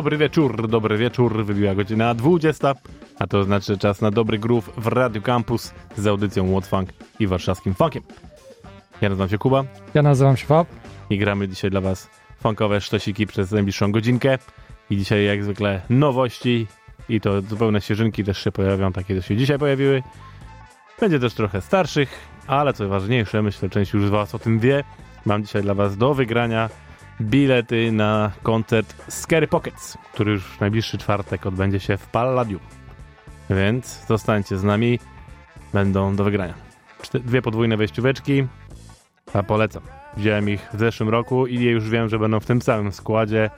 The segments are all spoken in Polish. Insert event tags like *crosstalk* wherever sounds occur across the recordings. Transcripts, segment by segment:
Dobry wieczór, dobry wieczór, wybiła godzina 20, a to znaczy czas na dobry groove w Radio Campus z audycją What Funk i warszawskim funkiem. Ja nazywam się Kuba Ja nazywam się Fab. i gramy dzisiaj dla was funkowe sztosiki przez najbliższą godzinkę. I dzisiaj jak zwykle nowości i to zupełne świeżynki też się pojawią, takie też się dzisiaj pojawiły. Będzie też trochę starszych, ale co ważniejsze, myślę, część już z was o tym wie. Mam dzisiaj dla was do wygrania bilety na koncert Scary Pockets, który już w najbliższy czwartek odbędzie się w Palladium. Więc zostańcie z nami, będą do wygrania. Dwie podwójne wejścióweczki, a polecam. Wziąłem ich w zeszłym roku i już wiem, że będą w tym samym składzie,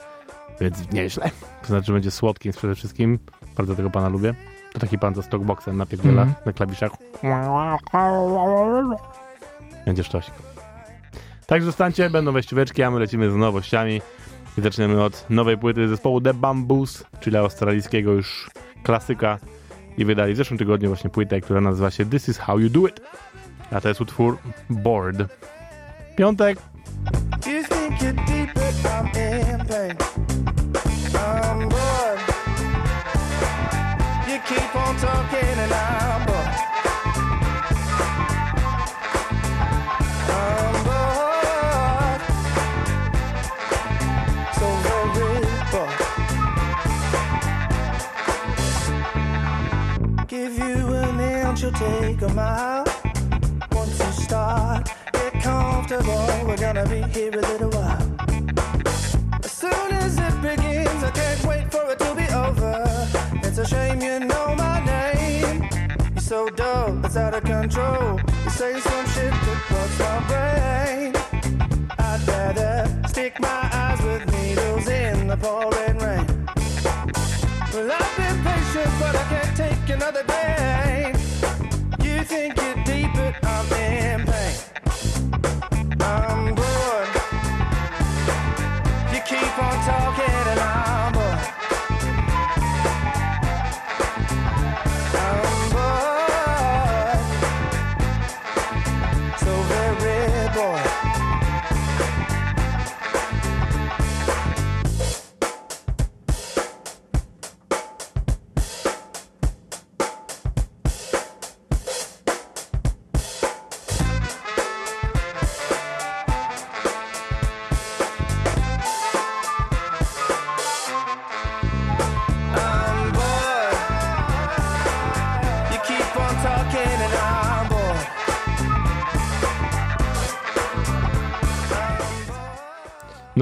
więc nieźle. To znaczy będzie słodkim przede wszystkim. Bardzo tego pana lubię. To taki pan ze stockboxem napierdziela Mhm. na klawiszach. Będzie sztosik. Tak zostańcie, będą wejścióweczki, a my lecimy z nowościami. I zaczniemy od nowej płyty zespołu The Bamboos, czyli australijskiego już klasyka. I wydali w zeszłym tygodniu właśnie płytę, która nazywa się This Is How You Do It. A to jest utwór Bored. Piątek. You keep on talking, take a mile. Once you start, get comfortable. We're gonna be here a little while. As soon as it begins, I can't wait for it to be over. It's a shame you know my name. You're so dull, it's out of control. You say some shit that bugs my brain. I'd rather stick my eyes with needles in the pouring rain. Well, I've been patient, but I can't take another day. Think you're deep, but I'm in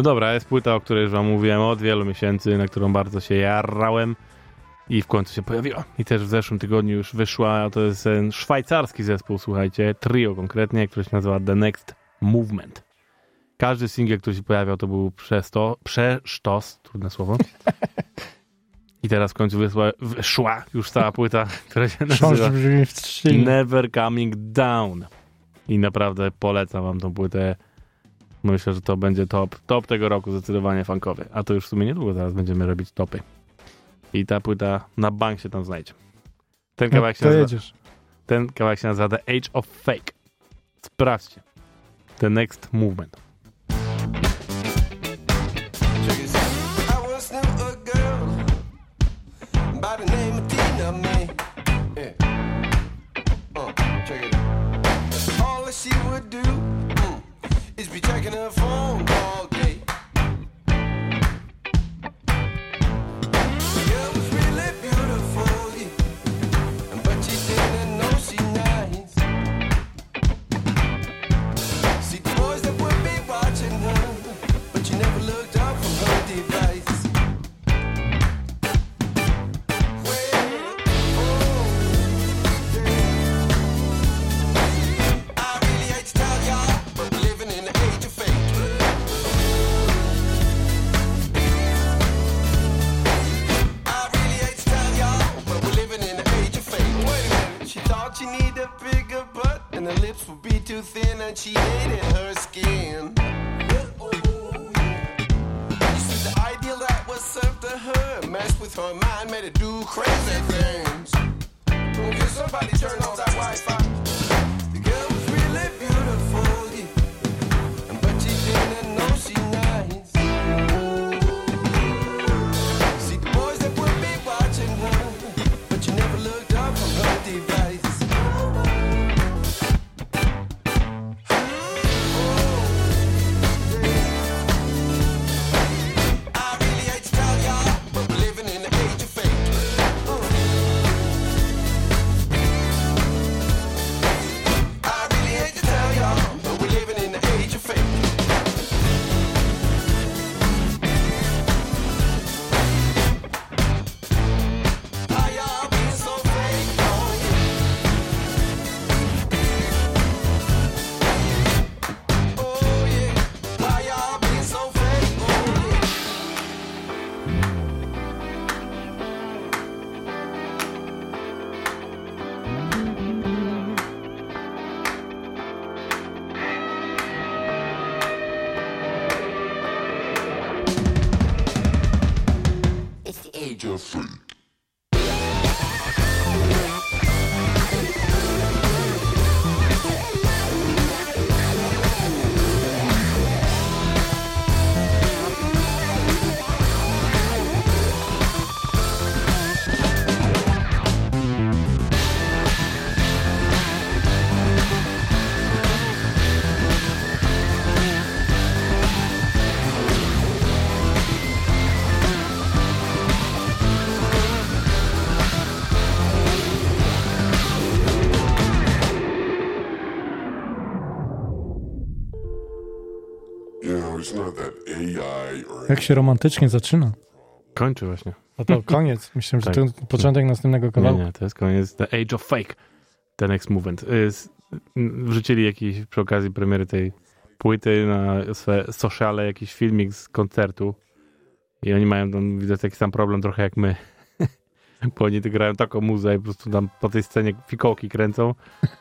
No dobra, jest płyta, o której już wam mówiłem od wielu miesięcy, na którą bardzo się jarrałem i w końcu się pojawiła. I też w zeszłym tygodniu już wyszła, to jest ten szwajcarski zespół, słuchajcie, trio konkretnie, który się nazywa The Next Movement. Każdy singiel, który się pojawiał, to był przesto, przesztos, trudne słowo. I teraz w końcu wysła, wyszła już cała płyta, która się nazywa. Never Coming Down. I naprawdę polecam wam tą płytę. Myślę, że to będzie top, top tego roku zdecydowanie funkowy. A to już w sumie niedługo zaraz będziemy robić topy. I ta płyta na bank się tam znajdzie. Ten kawałek, się nazywa, jedziesz. ten kawałek się nazywa The Age of Fake. Sprawdźcie. The Next Movement. Is be checking her phone all It's the age of freak. Jak się romantycznie zaczyna. Kończy właśnie. A to koniec. Myślę, że Tak. to początek następnego Nie, kawałka. nie, to jest koniec. The Age of Fake. The Next Movement. Y, Wrzucili jakiś przy okazji premiery tej płyty na swoje sociale jakiś filmik z koncertu i oni mają tam, widzę, taki sam problem trochę jak my. *laughs* Bo oni tu grają taką muzę i po prostu tam po tej scenie fikołki kręcą,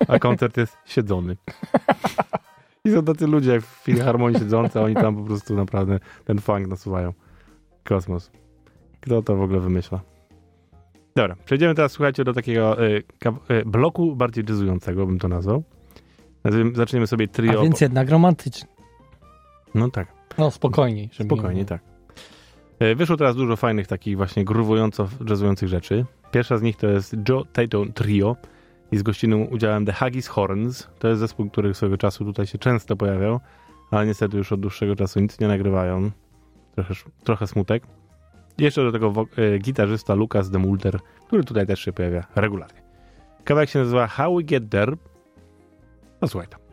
a koncert jest siedzony. *laughs* I są tacy ludzie jak w filharmonii siedzący, a oni tam po prostu naprawdę ten funk nasuwają. Kosmos. Kto to w ogóle wymyśla? Dobra, przejdziemy teraz, słuchajcie, do takiego y, y, bloku bardziej jazzującego, bym to nazwał. Nazwijmy- Zaczniemy sobie trio. A więc jednak romantycznie. No tak, No spokojniej. Spokojnie, nie... tak. Y, Wyszło teraz dużo fajnych takich właśnie gruwująco jazzujących rzeczy. Pierwsza z nich to jest Joe Tato Trio i z gościnnym udziałem The Haggis Horns. To jest zespół, który swego czasu tutaj się często pojawiał, ale niestety już od dłuższego czasu nic nie nagrywają. Trochę, trochę smutek. I jeszcze do tego y, gitarzysta Lucas de Mulder, który tutaj też się pojawia regularnie. Kawałek się nazywa How We Get There. No słuchaj tam.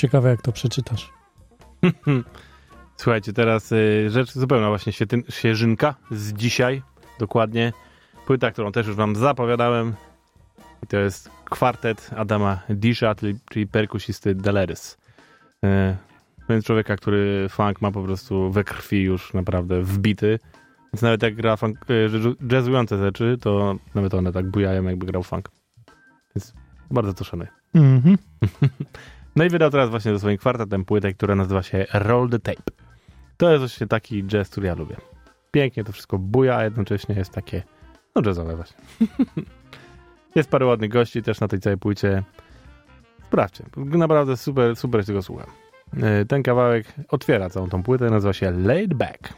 Ciekawe, jak to przeczytasz. *laughs* Słuchajcie, teraz y, rzecz zupełna właśnie świetyn, świeżynka z dzisiaj, dokładnie. Płyta, którą też już wam zapowiadałem. I to jest kwartet Adama Disha, czyli, czyli perkusisty Delery. E, Więc człowieka, który funk ma po prostu we krwi już naprawdę wbity. Więc nawet jak gra funk, jazzu- jazzujące rzeczy, to nawet one tak bujają, jakby grał funk. Więc bardzo to szanuję. Mhm. *laughs* No i wydał teraz właśnie ze swoim kwartetem płytę, która nazywa się Roll the Tape. To jest właśnie taki jazz, który ja lubię. Pięknie to wszystko buja, a jednocześnie jest takie, no jazzowe właśnie. *laughs* jest parę ładnych gości też na tej całej płycie. Sprawdźcie. Naprawdę super, super się tego słucham. E, Ten kawałek otwiera całą tą płytę, nazywa się Laid Back.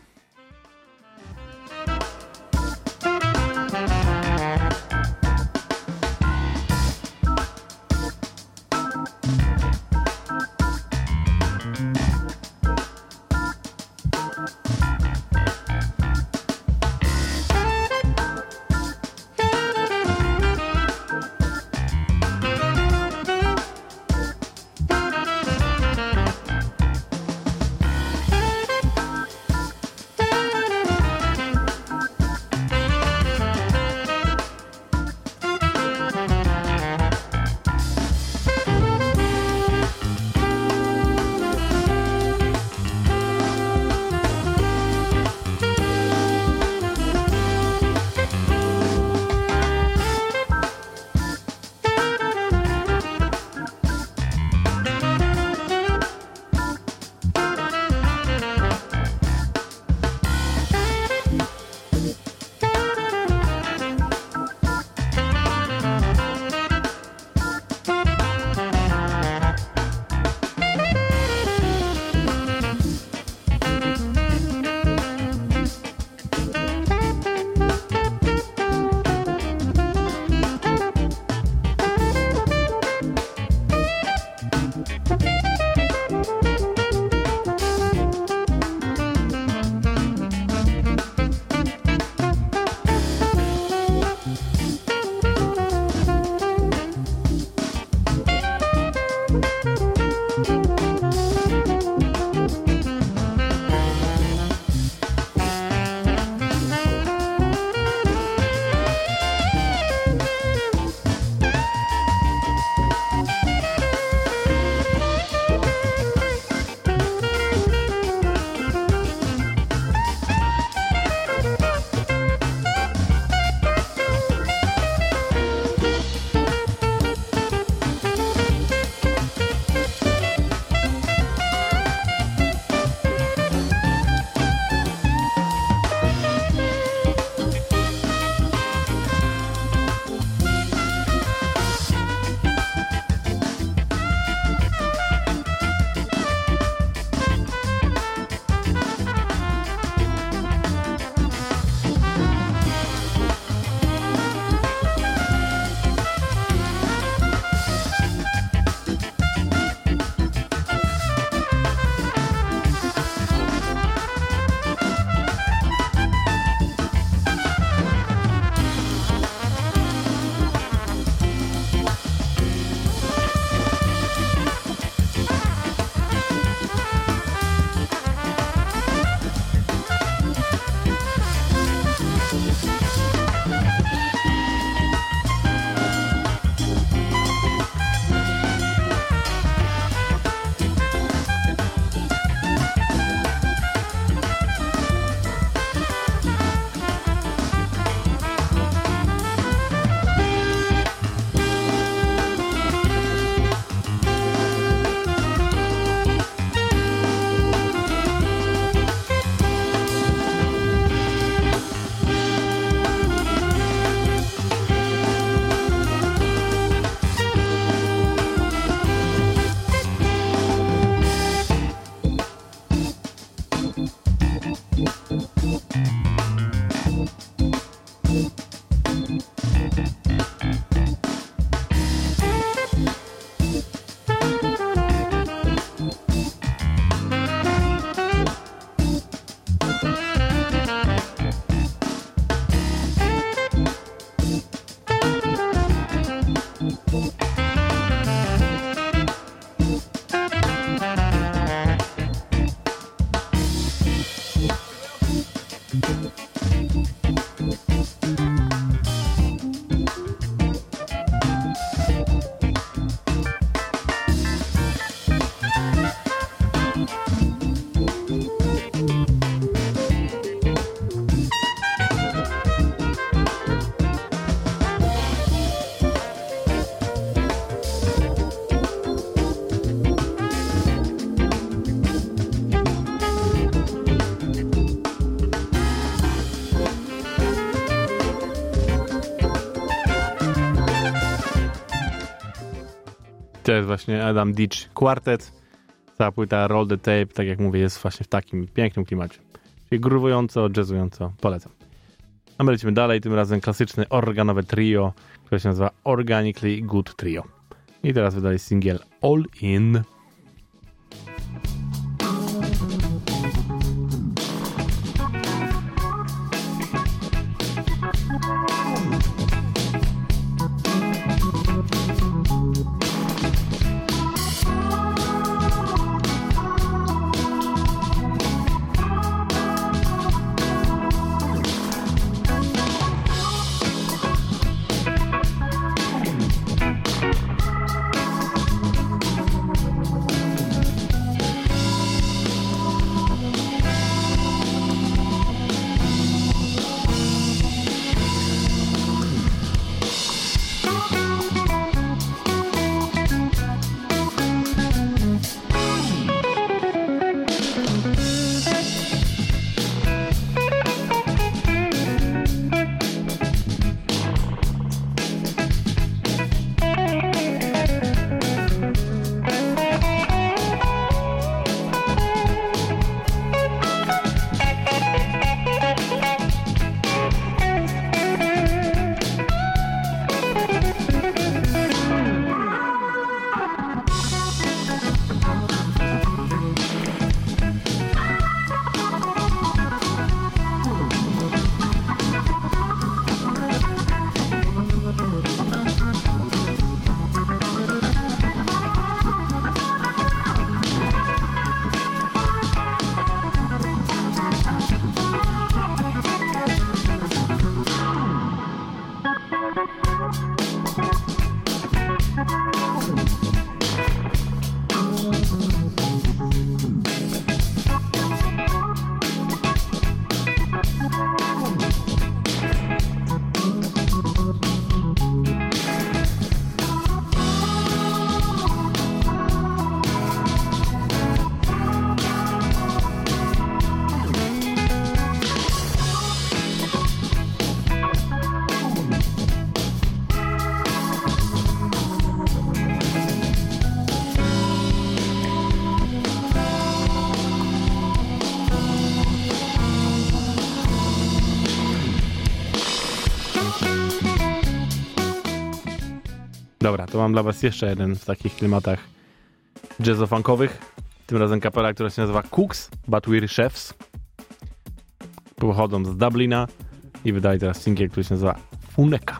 うん。To jest właśnie Adam Ditch Quartet. Ta płyta Roll the Tape, tak jak mówię, jest właśnie w takim pięknym klimacie. Czyli grówująco, jazzująco, polecam. A my lecimy dalej, tym razem klasyczne organowe trio, które się nazywa Organically Good Trio. I teraz wydali singiel All In. Dobra, to mam dla was jeszcze jeden w takich klimatach jazzofunkowych. Tym razem kapela, która się nazywa Cooks, But We're Chefs. Pochodzą z Dublina i wydali teraz singiel, który się nazywa Funeka.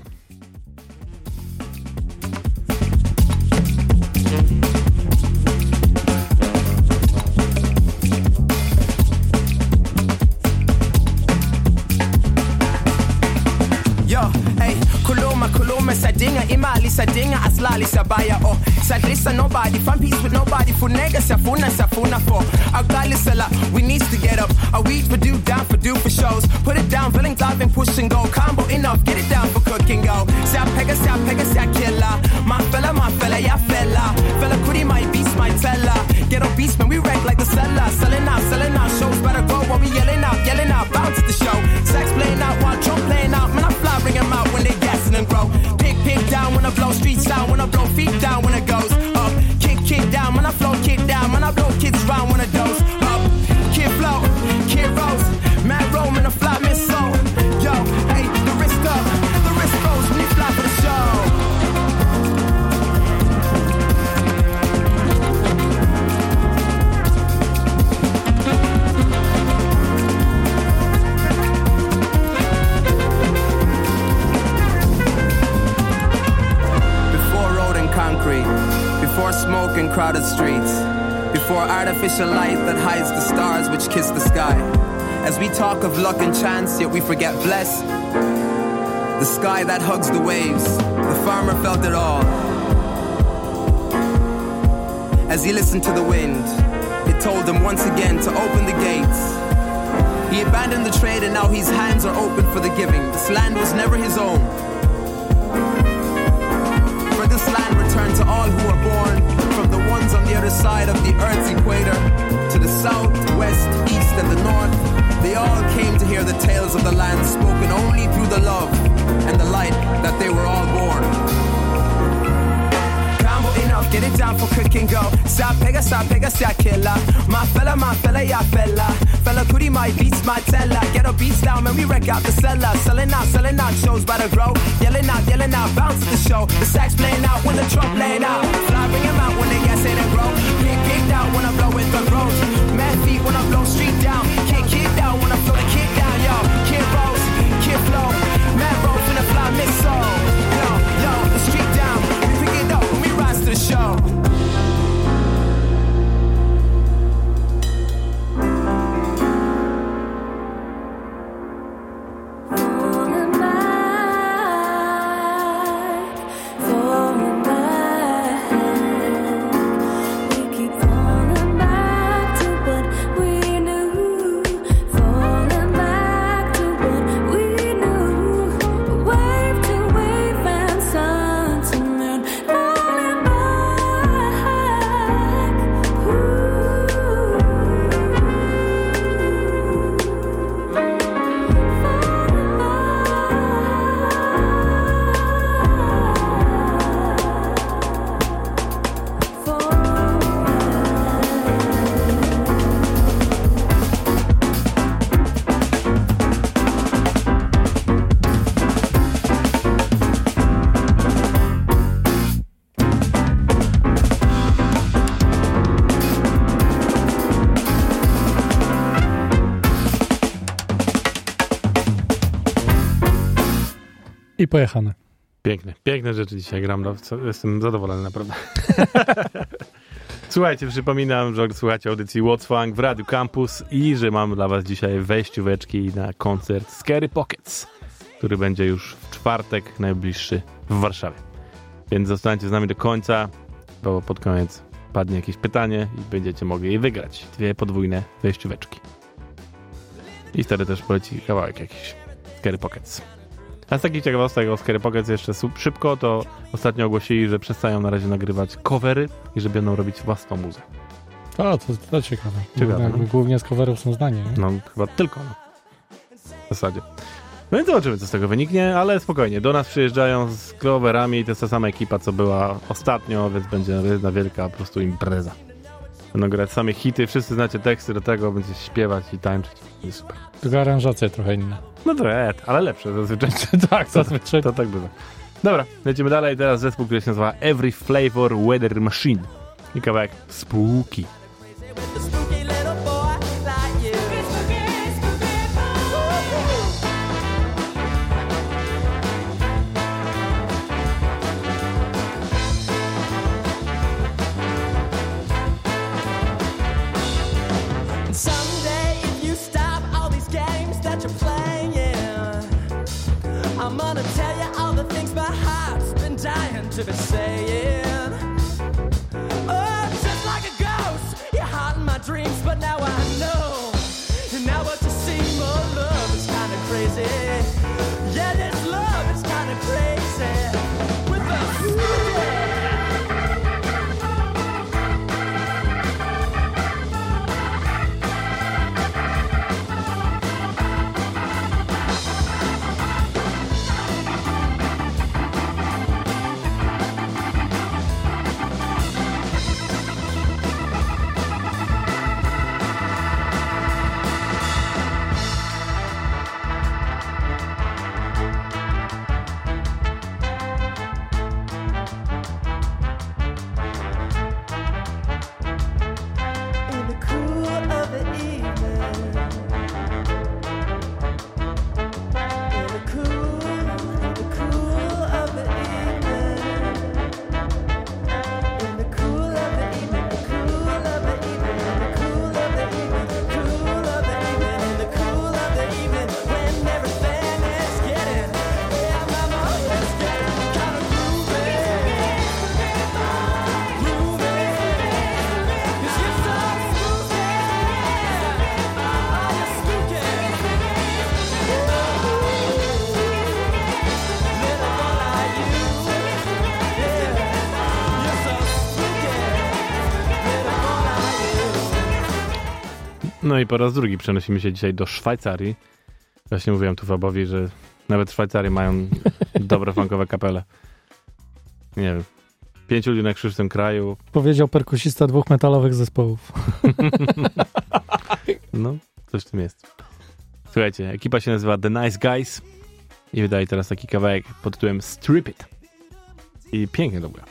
We forget bless. The sky that hugs the waves, the farmer felt it all. As he listened to the wind, it told him once again to open the gates. He abandoned the trade and now his hands are open for the giving. This land was never his own. For this land returned to all who are born from the ones on the other side of the earth's equator to the south, west, east, and the north. They all came to hear the tales of the land spoken only through the love and the light that they were all born. Get it down for cooking go. Sa pega, sa pega, sa killer. My fella, my fella, yeah, fella. Fella cootie, my beats, my teller. Get our beats down, man, we wreck out the cellar. Selling out, selling out, shows by the grow. Yelling out, yelling out, bounce the show. The sax playing out when the trump playing out. Fly, bring 'em out when they gas in and grow. Get kicked out when I blow with the roads. Mad feet when I blow street show. Pojechane. Piękne, piękne rzeczy dzisiaj gram. No, jestem zadowolony naprawdę. *laughs* Słuchajcie, przypominam, że słuchacie audycji What's Funk w Radiu Campus i że mam dla was dzisiaj wejścióweczki na koncert Scary Pockets, który będzie już w czwartek najbliższy w Warszawie. Więc zostańcie z nami do końca, bo pod koniec padnie jakieś pytanie i będziecie mogli je wygrać. Dwie podwójne wejścióweczki. I wtedy też poleci kawałek jakiś Scary Pockets. A z takich ciekawostek o Scary Pockets jeszcze szybko, to ostatnio ogłosili, że przestają na razie nagrywać covery i że będą robić własną muzę. O, to, to ciekawe. Ciekawe, Głównie, no. głównie z coverów są zdanie. Nie? No chyba tylko. No. W zasadzie. No i zobaczymy, co z tego wyniknie, ale spokojnie. Do nas przyjeżdżają z coverami, to jest ta sama ekipa, co była ostatnio, więc będzie jedna wielka po prostu impreza. Będą grać same hity, wszyscy znacie teksty do tego, będzie śpiewać i tańczyć. Będzie super. Tylko aranżacje trochę inne. No to jest, ale lepsze zazwyczaj. *laughs* tak, zazwyczaj. To tak bywa. Dobra, lecimy dalej. Teraz zespół, który się nazywa Every Flavor Weather Machine. I kawałek Spooky. I'm gonna tell you all the things my heart's been dying to be saying. No i po raz drugi przenosimy się dzisiaj do Szwajcarii. Właśnie mówiłem tu Fabowi, że nawet Szwajcarii mają *laughs* dobre funkowe kapele. Nie wiem. Pięciu ludzi na krzyż w tym kraju. Powiedział perkusista dwóch metalowych zespołów. *laughs* No, coś w tym jest. Słuchajcie, ekipa się nazywa The Nice Guys i wydaje teraz taki kawałek pod tytułem Strip It. I pięknie to gra.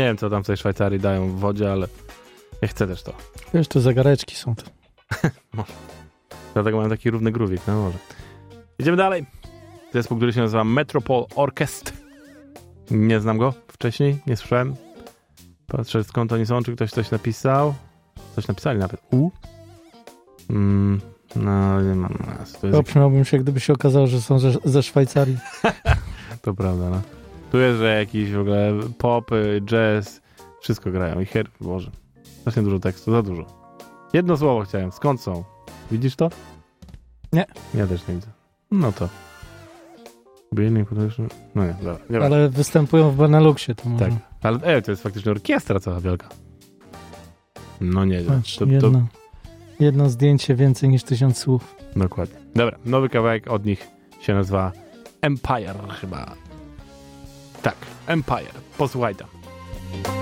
Nie wiem, co tam w tej Szwajcarii dają w wodzie, ale ja chcę też to. Wiesz, tu zegareczki są. *laughs* To. Dlatego mam taki równy grówik, no może. Idziemy dalej. Zespół, który się nazywa Metropol Orchest. Nie znam go wcześniej, nie słyszałem. Patrzę skąd oni są, czy ktoś coś napisał. Coś napisali nawet. U. Mm, no, nie mam. To, Obśmiałbym się, gdyby się okazało, że są ze, ze Szwajcarii. *laughs* to prawda, no. Tu jest, że jakiś w ogóle pop, y, jazz, wszystko grają. I her, Boże. Strasznie dużo tekstu, za dużo. Jedno słowo chciałem. Skąd są? Widzisz to? Nie. Ja też nie widzę. No to. Beginning production. No nie, dobra. Nie Ale występują w Beneluxie. To może. Tak. Ale e, to jest faktycznie orkiestra cała wielka. No nie, Patrz, to, to, jedno, jedno zdjęcie więcej niż tysiąc słów. dokładnie. Dobra, nowy kawałek od nich się nazywa Empire chyba. Tak, Empire. Posłuchaj tam.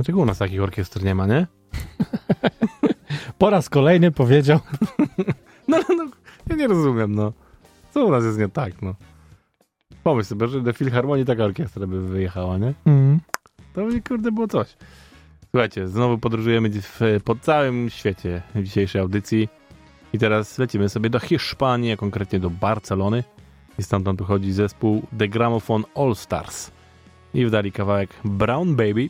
Dlaczego u nas takich orkiestr nie ma, nie? *laughs* Po raz kolejny powiedział. *laughs* No, no, no, ja nie rozumiem, no. Co u nas jest nie tak, no. Pomyśl sobie, że do Filharmonii taka orkiestra by wyjechała, nie? Mm. To by, kurde, było coś. Słuchajcie, znowu podróżujemy w, po całym świecie w dzisiejszej audycji. I teraz lecimy sobie do Hiszpanii, a konkretnie do Barcelony. I stamtąd pochodzi zespół The Gramophone All Stars. I wdali kawałek Brown Baby.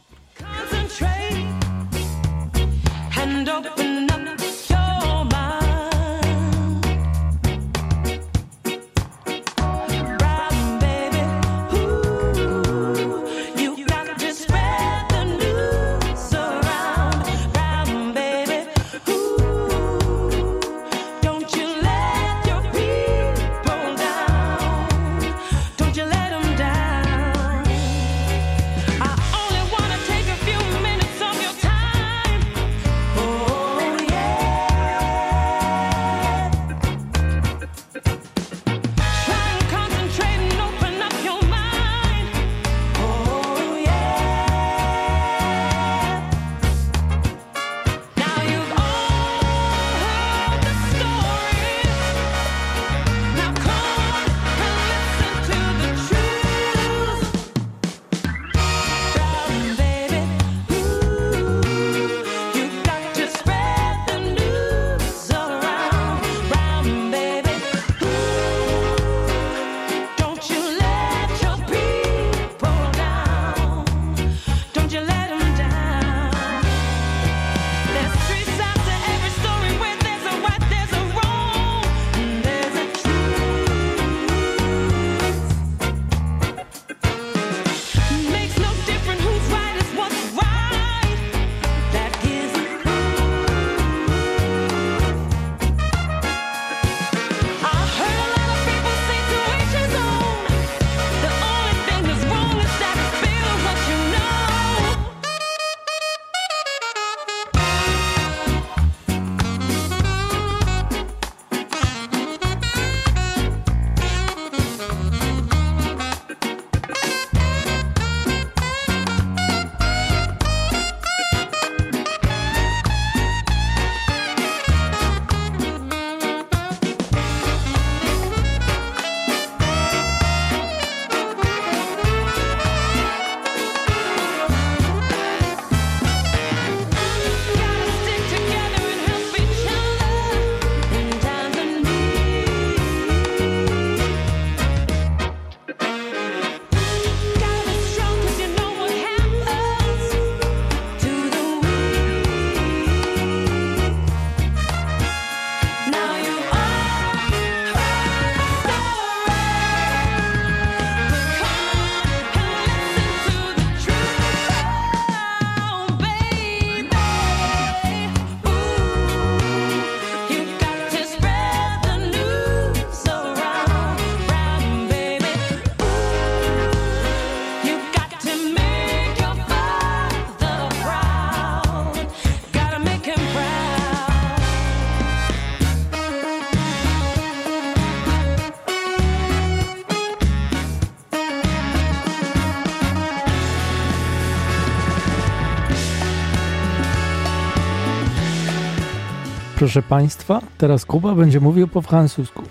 Proszę Państwa, teraz Kuba będzie mówił po francusku.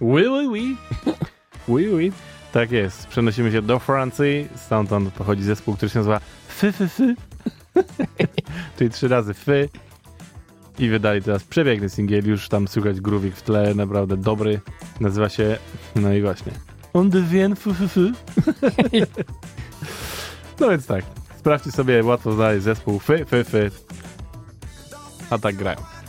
Oui, oui, oui. oui, oui. Tak jest. Przenosimy się do Francji. Stamtąd pochodzi zespół, który się nazywa Fy, Fy, Fy. *laughs* Czyli trzy razy Fy. I wydali teraz przebiegny singiel. Już tam słychać grówik w tle. Naprawdę dobry. Nazywa się... No i właśnie. On devient Fy, Fy, Fy. *laughs* no więc tak. Sprawdźcie sobie, łatwo znaleźć zespół Fy, Fy, Fy. A tak grają.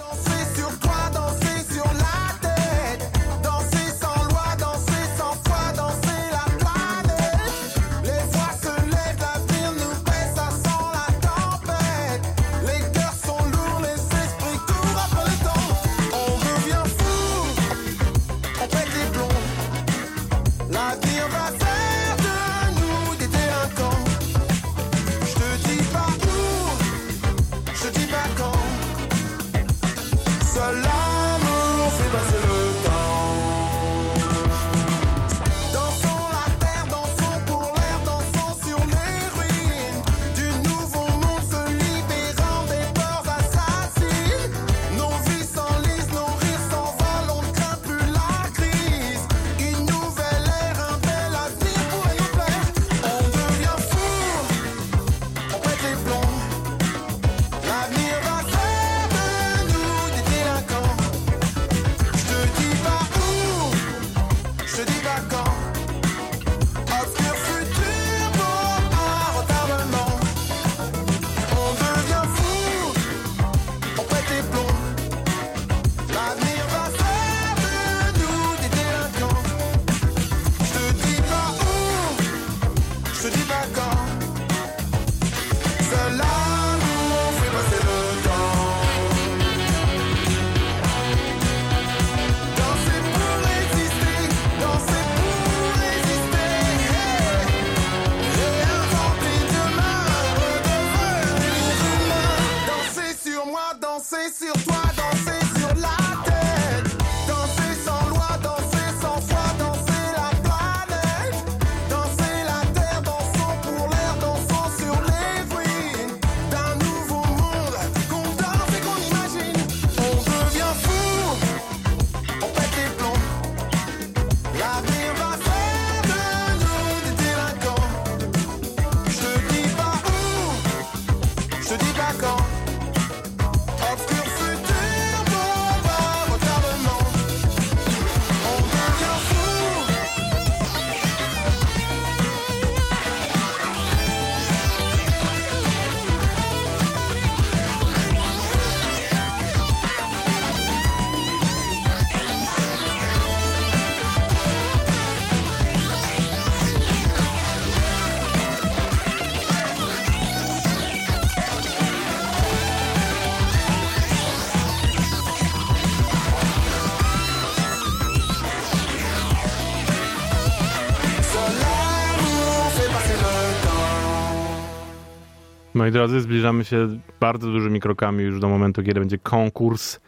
Moi drodzy, zbliżamy się bardzo dużymi krokami już do momentu, kiedy będzie konkurs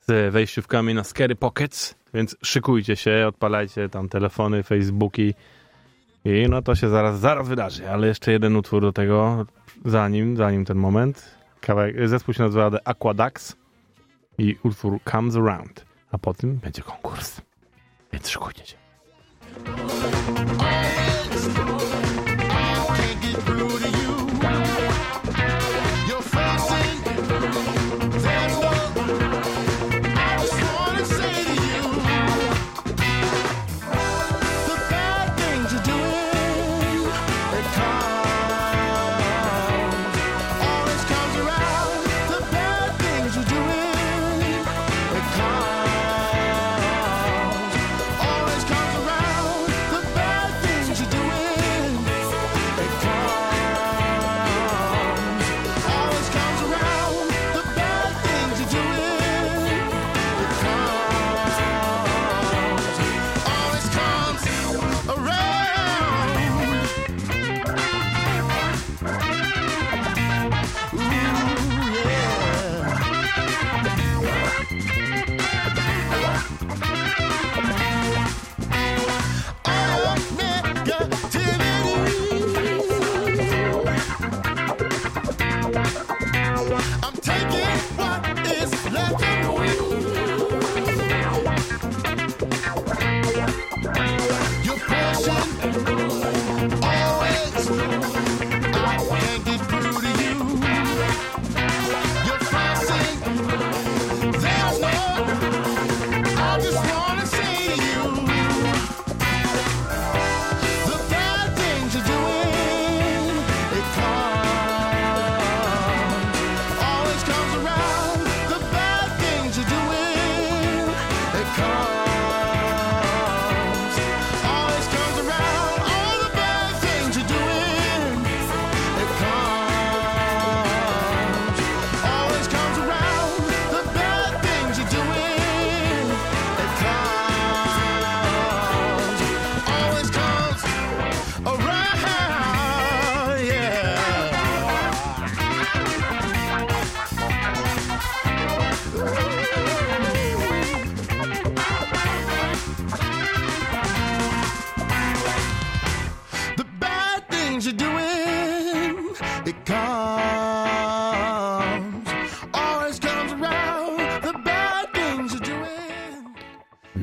z wejściówkami na Scary Pockets, więc szykujcie się, odpalajcie tam telefony, facebooki i no to się zaraz, zaraz wydarzy, ale jeszcze jeden utwór do tego, zanim, zanim ten moment. Kawałek, zespół się nazywa The Aquadax i utwór Comes Around, a po tym będzie konkurs, więc szykujcie się.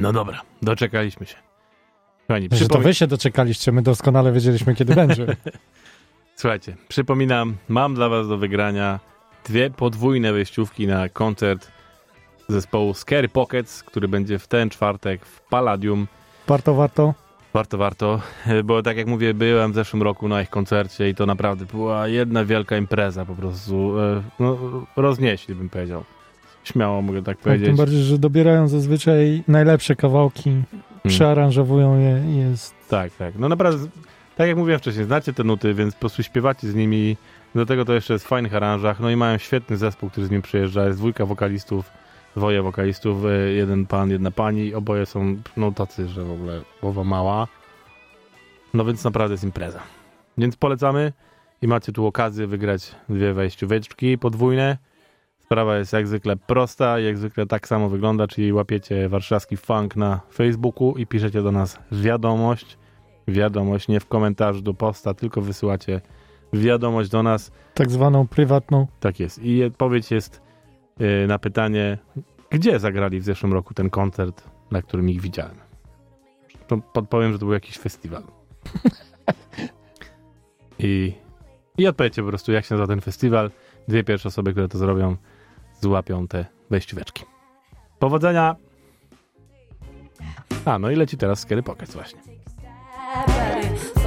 No dobra, doczekaliśmy się. Kochani, Że to wy się doczekaliście, my doskonale wiedzieliśmy, kiedy będzie. *laughs* Słuchajcie, przypominam, mam dla was do wygrania dwie podwójne wejściówki na koncert zespołu Scary Pockets, który będzie w ten czwartek w Palladium. Warto, warto. Warto, warto, *laughs* bo tak jak mówię, byłem w zeszłym roku na ich koncercie i to naprawdę była jedna wielka impreza po prostu. e, No, roznieśli bym powiedział. Śmiało mogę tak Tak, powiedzieć. tym bardziej, że dobierają zazwyczaj najlepsze kawałki, Mm. przearanżowują je i jest... Tak, tak. No naprawdę, tak jak mówiłem wcześniej, znacie te nuty, więc po prostu śpiewacie z nimi. Do tego to jeszcze jest w fajnych aranżach. No i mają świetny zespół, który z nim przyjeżdża. Jest dwójka wokalistów, dwoje wokalistów, e, jeden pan, jedna pani. Oboje są no tacy, że w ogóle głowa mała. No więc naprawdę jest impreza. Więc polecamy i macie tu okazję wygrać dwie wejścióweczki podwójne. Sprawa jest jak zwykle prosta, jak zwykle tak samo wygląda, czyli łapiecie warszawski funk na Facebooku i piszecie do nas wiadomość. Wiadomość, nie w komentarzu do posta, tylko wysyłacie wiadomość do nas. tak zwaną prywatną. Tak jest. I odpowiedź jest yy, na pytanie, gdzie zagrali w zeszłym roku ten koncert, na którym ich widziałem. To podpowiem, że to był jakiś festiwal. *laughs* I, I odpowiedzcie po prostu, jak się nazywa ten festiwal. Dwie pierwsze osoby, które to zrobią, złapią te wejścióweczki. Powodzenia! A, no i leci teraz Scary Pockets właśnie. But it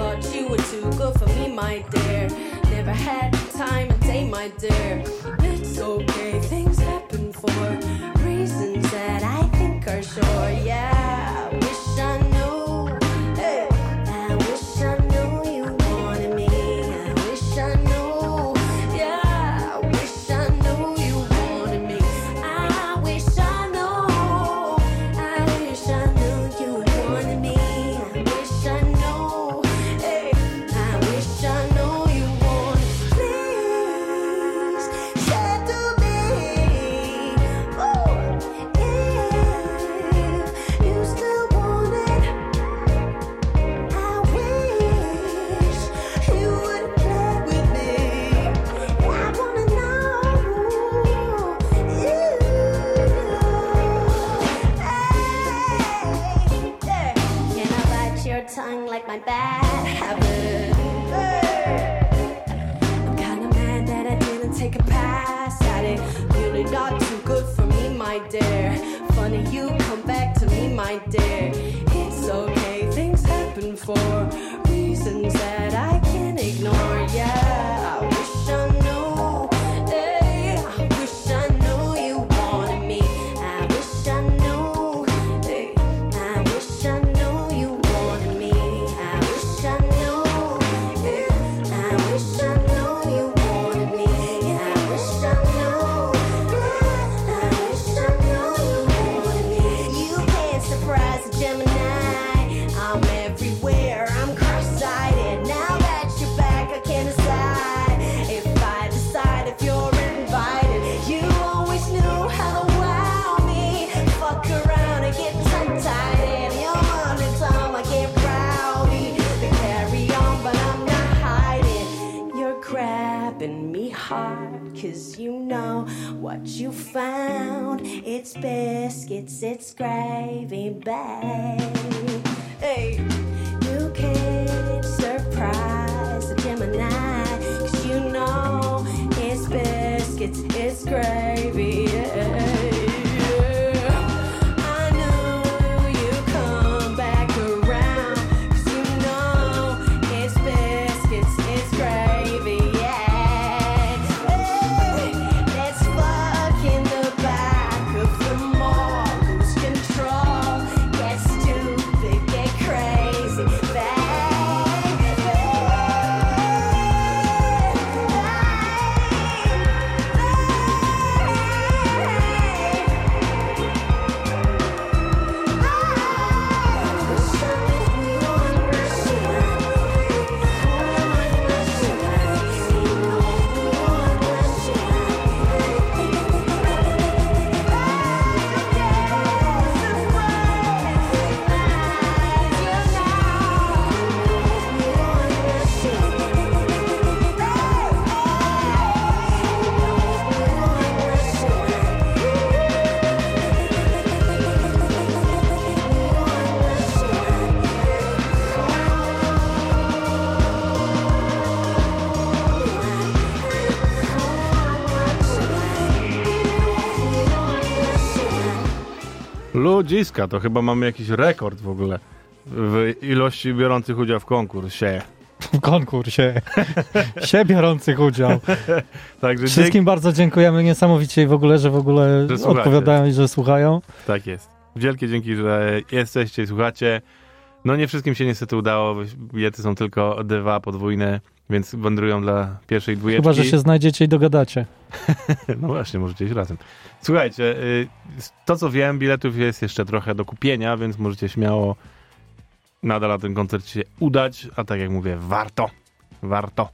my dear. Gravy bag. To chyba mamy jakiś rekord w ogóle w ilości biorących udział w konkursie. W konkursie. *laughs* się biorących udział. *laughs* Także dzięki, Wszystkim bardzo dziękujemy niesamowicie i w ogóle, że w ogóle Że odpowiadają i że słuchają. tak jest. Wielkie dzięki, że jesteście i słuchacie. No nie wszystkim się niestety udało, bilety są tylko dwa podwójne, więc wędrują dla pierwszej dwójeczki. Chyba, że się znajdziecie i dogadacie. *laughs* No właśnie, możecie iść razem. Słuchajcie, y, to co wiem, biletów jest jeszcze trochę do kupienia, więc możecie śmiało nadal na ten koncert się udać, a tak jak mówię, warto, warto.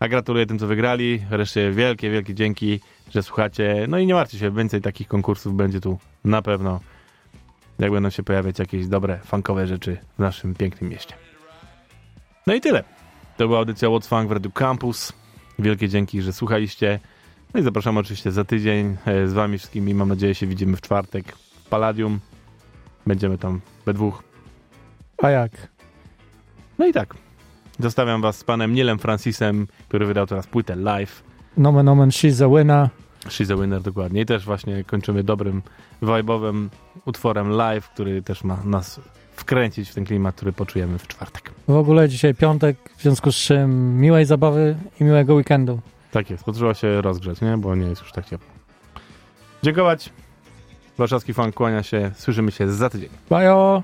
A gratuluję tym, co wygrali, reszcie wielkie, wielkie dzięki, że słuchacie. No i nie martwcie się, więcej takich konkursów będzie tu na pewno, jak będą się pojawiać jakieś dobre, funkowe rzeczy w naszym pięknym mieście. No i tyle. To była audycja What's Funk w Radio Campus. Wielkie dzięki, że słuchaliście. No i zapraszamy oczywiście za tydzień. E, Z wami wszystkimi mam nadzieję się widzimy w czwartek w Palladium. Będziemy tam we dwóch. A jak? No i tak. Zostawiam was z panem Nielem Francisem, który wydał teraz płytę live. Nomen omen, she's a winner. She's a winner dokładnie. I też właśnie kończymy dobrym, vibe'owym utworem live, który też ma nas wkręcić w ten klimat, który poczujemy w czwartek. W ogóle dzisiaj piątek, w związku z czym miłej zabawy i miłego weekendu. Tak jest, potrzeba się rozgrzać, nie? Bo nie jest już tak ciepło. Dziękować. Warszawski Fan kłania się. Słyszymy się za tydzień. Bajo!